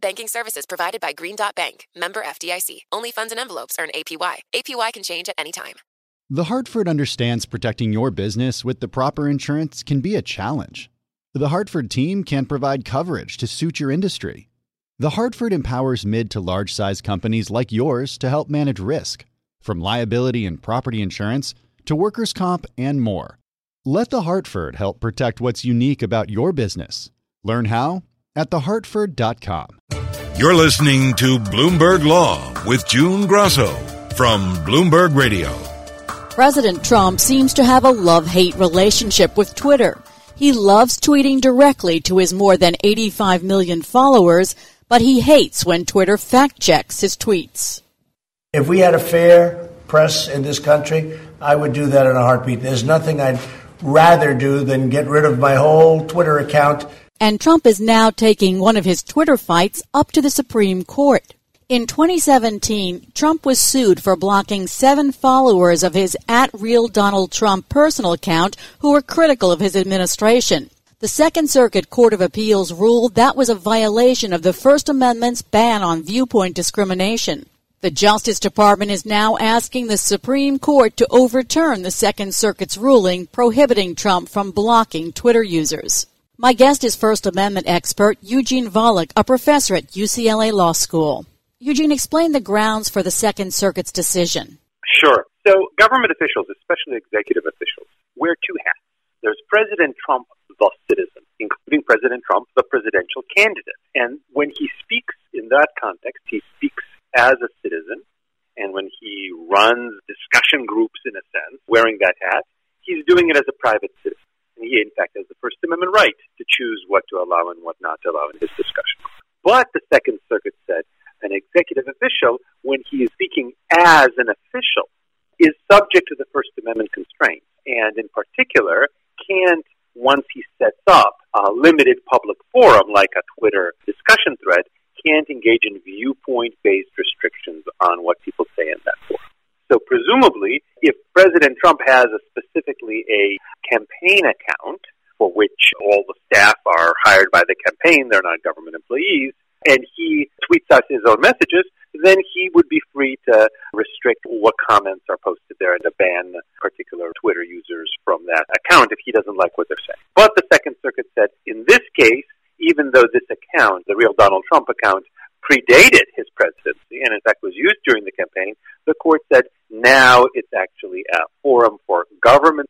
Banking services provided by Green Dot Bank, member FDIC. Only funds and envelopes earn APY. APY can change at any time. The Hartford understands protecting your business with the proper insurance can be a challenge. The Hartford team can provide coverage to suit your industry. The Hartford empowers mid to large size companies like yours to help manage risk, from liability and property insurance to workers' comp and more. Let The Hartford help protect what's unique about your business. Learn how at thehartford.com. You're listening to Bloomberg Law with June Grosso from Bloomberg Radio. President Trump seems to have a love hate relationship with Twitter. He loves tweeting directly to his more than 85 million followers, but he hates when Twitter fact checks his tweets. If we had a fair press in this country, I would do that in a heartbeat. There's nothing I'd rather do than get rid of my whole Twitter account. And Trump is now taking one of his Twitter fights up to the Supreme Court. In 2017, Trump was sued for blocking seven followers of his at real Donald Trump personal account who were critical of his administration. The Second Circuit Court of Appeals ruled that was a violation of the First Amendment's ban on viewpoint discrimination. The Justice Department is now asking the Supreme Court to overturn the Second Circuit's ruling prohibiting Trump from blocking Twitter users. My guest is First Amendment expert Eugene Volokh, a professor at UCLA Law School. Eugene, explain the grounds for the Second Circuit's decision. Sure. So, government officials, especially executive officials, wear two hats. There's President Trump, the citizen, including President Trump, the presidential candidate. And when he speaks in that context, he speaks as a citizen. And when he runs discussion groups, in a sense, wearing that hat, he's doing it as a private citizen. And he, in fact, has the First Amendment right to choose what to allow and what not to allow in his discussion. But the Second Circuit said an executive official, when he is speaking as an official, is subject to the First Amendment constraints. And in particular, can't, once he sets up a limited public forum like a Twitter discussion thread, can't engage in viewpoint based restrictions on what people say in that forum. So presumably, if President Trump has a specifically a campaign account for which all the staff are hired by the campaign, they're not government employees, and he tweets out his own messages, then he would be free to restrict what comments are posted there and to ban particular Twitter users from that account if he doesn't like what they're saying. But the Second Circuit said in this case, even though this account, the real Donald Trump account, predated his presidency and in fact was used during the campaign, the court said now it's actually a forum for government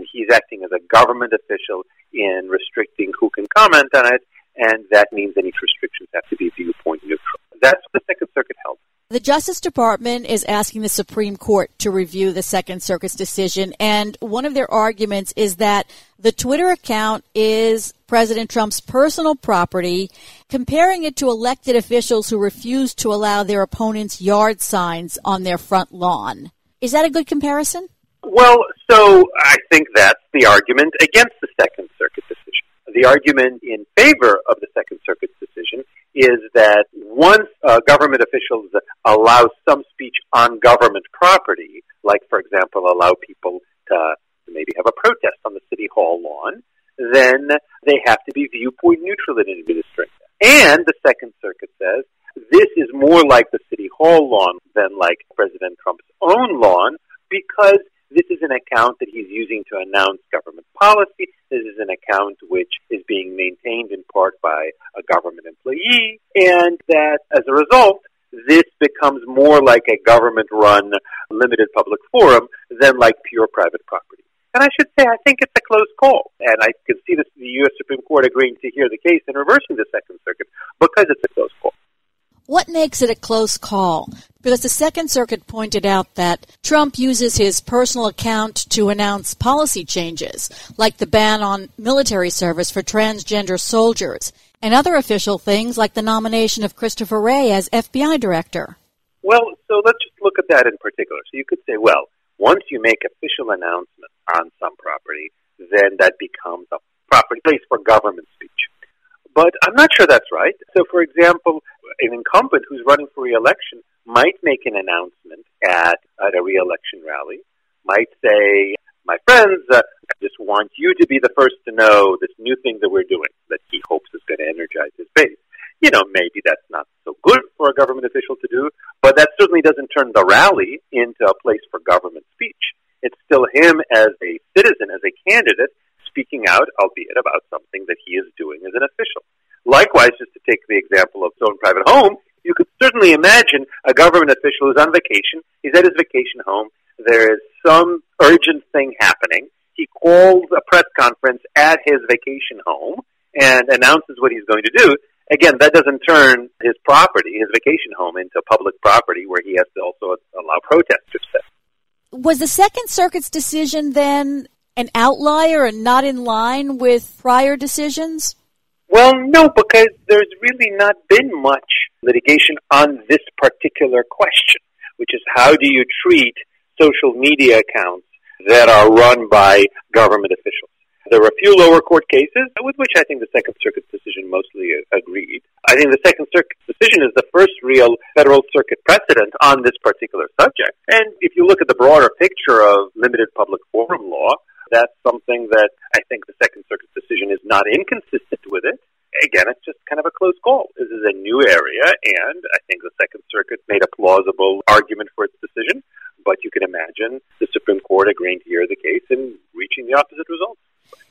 and he's acting as a government official in restricting who can comment on it and that means any restrictions have to be viewpoint neutral. That's what the Second Circuit held. The Justice Department is asking the Supreme Court to review the Second Circuit's decision, and one of their arguments is that the Twitter account is President Trump's personal property, comparing it to elected officials who refuse to allow their opponents' yard signs on their front lawn. Is that a good comparison? Well, so I think that's the argument against the Second Circuit decision. The argument in favor of the Second Circuit's decision is that once uh, government officials allow some speech on government property, like, for example, allow people to maybe have a protest on the City Hall lawn, then they have to be viewpoint neutral in administering that. And the Second Circuit says this is more like the City Hall lawn than like President Trump's own lawn because is an account that he's using to announce government policy. This is an account which is being maintained in part by a government employee, and that as a result, this becomes more like a government run limited public forum than like pure private property. And I should say, I think it's a close call. And I can see this, the U.S. Supreme Court agreeing to hear the case and reversing the Second Circuit because it's a close call. What makes it a close call? Because the Second Circuit pointed out that Trump uses his personal account to announce policy changes, like the ban on military service for transgender soldiers, and other official things like the nomination of Christopher Wray as FBI director. Well, so let's just look at that in particular. So you could say, well, once you make official announcements on some property, then that becomes a property place for government speech. But I'm not sure that's right. So, for example, an incumbent who's running for re-election might make an announcement at, at a re-election rally, might say, my friends, uh, I just want you to be the first to know this new thing that we're doing that he hopes is going to energize his base. You know, maybe that's not so good for a government official to do, but that certainly doesn't turn the rally into a place for government speech. It's still him as a citizen, as a candidate, speaking out, albeit about something that he is doing as an official. Likewise, just to take the example of his own private home, certainly imagine a government official who's on vacation, he's at his vacation home, there is some urgent thing happening. He calls a press conference at his vacation home and announces what he's going to do. Again, that doesn't turn his property, his vacation home, into public property where he has to also allow protesters to Was the Second Circuit's decision then an outlier and not in line with prior decisions? Well, no, because there's really not been much litigation on this particular question, which is how do you treat social media accounts that are run by government officials? There were a few lower court cases with which I think the Second Circuit's decision mostly uh, agreed. I think the Second Circuit's decision is the first real Federal Circuit precedent on this particular subject. And if you look at the broader picture of limited public forum law, that's something that I think the Second Circuit's decision is not inconsistent with it. Again, it's just kind of a close call. This is a new area, and I think the Second Circuit made a plausible argument for its decision. But you can imagine the Supreme Court agreeing to hear the case and reaching the opposite result.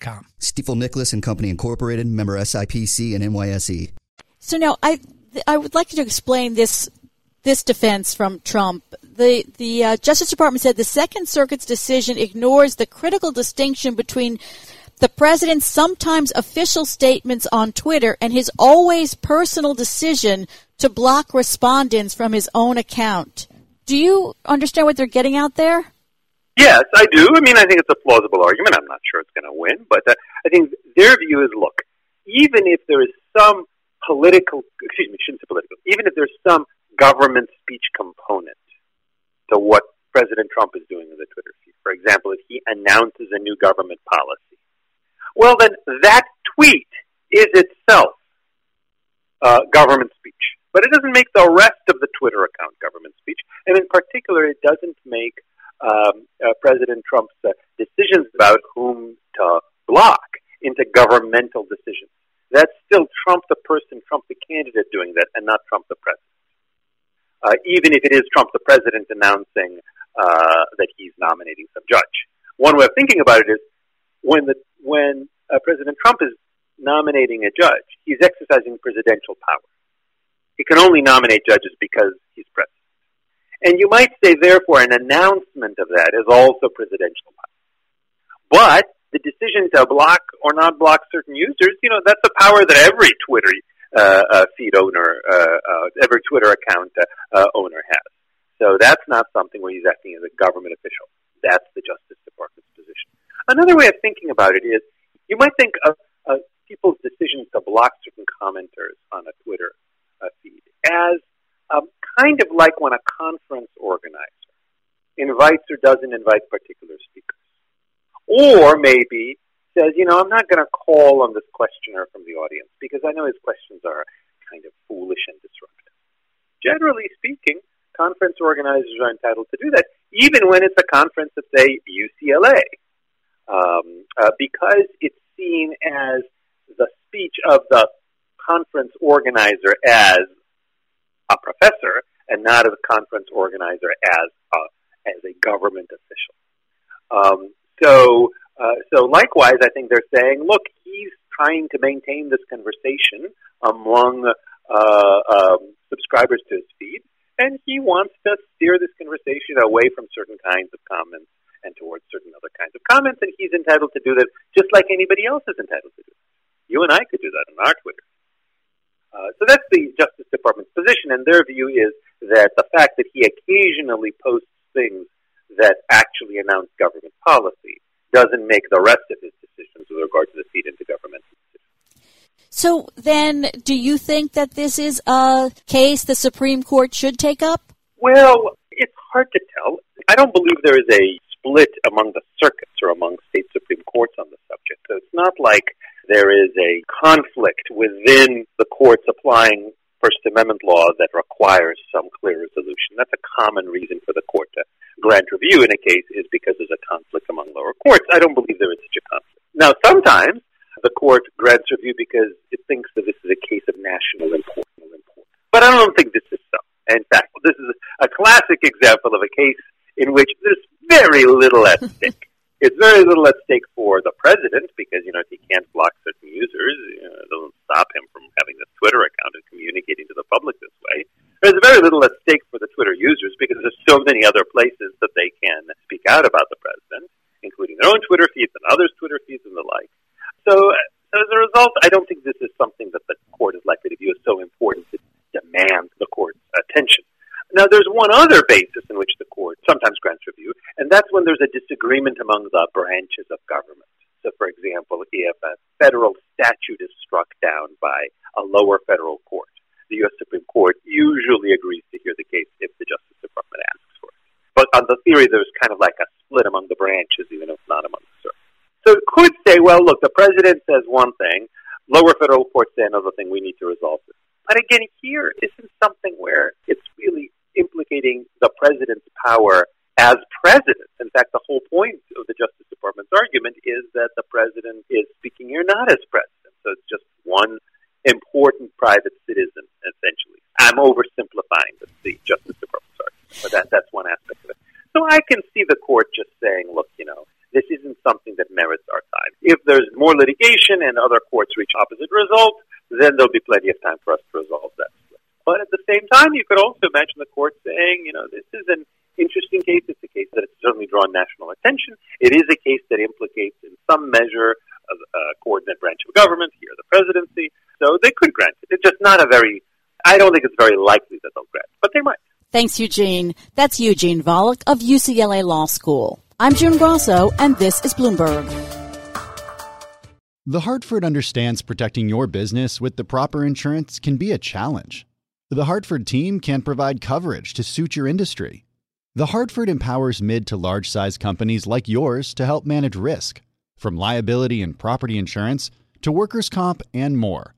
com. Stifel Nicolaus and Company Incorporated, member SIPC and NYSE. So now I I would like you to explain this this defense from Trump. The the uh, Justice Department said the Second Circuit's decision ignores the critical distinction between the president's sometimes official statements on Twitter and his always personal decision to block respondents from his own account. Do you understand what they're getting out there? Yes, I do. I mean, I think it's a plausible argument. I'm not sure it's going to win, but uh, I think their view is look, even if there is some political, excuse me, shouldn't say political, even if there's some government speech component to what President Trump is doing in the Twitter feed, for example, if he announces a new government policy, well, then that tweet is itself uh, government speech. But it doesn't make the rest of the Twitter account government speech. And in particular, it doesn't make um, uh, President Trump's uh, decisions about whom to block into governmental decisions. That's still Trump the person, Trump the candidate doing that, and not Trump the president. Uh, even if it is Trump the president announcing uh, that he's nominating some judge. One way of thinking about it is when the when uh, President Trump is nominating a judge, he's exercising presidential power. He can only nominate judges because he's president. And you might say, therefore, an announcement of that is also presidential. But the decision to block or not block certain users, you know, that's a power that every Twitter uh, uh, feed owner, uh, uh every Twitter account uh, uh, owner has. So that's not something where he's acting as a government official. That's the Justice Department's position. Another way of thinking about it is you might think of people's decisions to block certain commenters on a Twitter kind of like when a conference organizer invites or doesn't invite particular speakers. Or maybe says, you know, I'm not going to call on this questioner from the audience because I know his questions are kind of foolish and disruptive. Generally speaking, conference organizers are entitled to do that, even when it's a conference at, say, UCLA, um, uh, because it's seen as the speech of the conference organizer as a professor and not as a conference organizer as a, as a government official. Um, so, uh, so likewise, I think they're saying, look, he's trying to maintain this conversation among uh, um, subscribers to his feed, and he wants to steer this conversation away from certain kinds of comments and towards certain other kinds of comments, and he's entitled to do that just like anybody else is entitled to do. You and I could do that on our Twitter. Uh, so that's the Justice Department's position, and their view is that the fact that he occasionally posts things that actually announce government policy doesn't make the rest of his decisions with regard to the feed into government. So then, do you think that this is a case the Supreme Court should take up? Well, it's hard to tell. I don't believe there is a split among the circuits or among state Supreme Courts on the subject. So it's not like there is a conflict within the courts applying First Amendment law that requires some clear resolution. That's a common reason for the court to grant review in a case is because there's a conflict among lower courts. I don't believe there is such a conflict. Now, sometimes the court grants review because it thinks that this is a case of national importance. But I don't think this is so. In fact, this is a classic example of a case in which there's very little at stake. It's very little at stake for the president because, you know, if he can't block certain users, you know, stop him from having this Twitter account and communicating to the public this way. There's very little at stake for the Twitter users because there's so many other places that they can speak out about the president, including their own Twitter feeds and others' Twitter feeds and the like. So, so as a result, I don't think this is something that the court is likely to view as so important to demand the court's attention. Now, there's one other basis in which the court sometimes grants review, and that's when there's a disagreement among the branches of government. So, for example, if a federal statute is struck down by a lower federal court, the U.S. Supreme Court usually agrees to hear the case if the Justice Department asks for it. But on the theory, there's kind of like a split among the branches, even if not among the circuits. So it could say, well, look, the president says one thing, lower federal courts say another thing, we need to resolve this. But again, here isn't something where it's really implicating the president's power as president. In fact, the whole point of the Justice Department's argument is that the president is speaking here not as president. So it's just one important private citizen, essentially. I'm oversimplifying the, the Justice Department's argument, but that, that's one aspect of it. So I can see the court just saying, look, you know, this isn't something that merits our time. If there's more litigation and other courts reach opposite results, then there'll be plenty of time for us to resolve that. But at the same time, you could also imagine the court saying, you know, this is an interesting case. It's a case that has certainly drawn national attention. It is a case that implicates, in some measure, a, a uh, coordinate branch of government, here the presidency. So they could grant it. It's just not a very I don't think it's very likely that they'll grant, but they might. Thanks, Eugene. That's Eugene Volokh of UCLA Law School. I'm June Grosso, and this is Bloomberg. The Hartford understands protecting your business with the proper insurance can be a challenge. The Hartford team can provide coverage to suit your industry. The Hartford empowers mid to large size companies like yours to help manage risk, from liability and property insurance to workers' comp and more.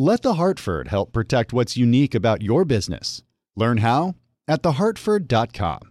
Let The Hartford help protect what's unique about your business. Learn how at thehartford.com.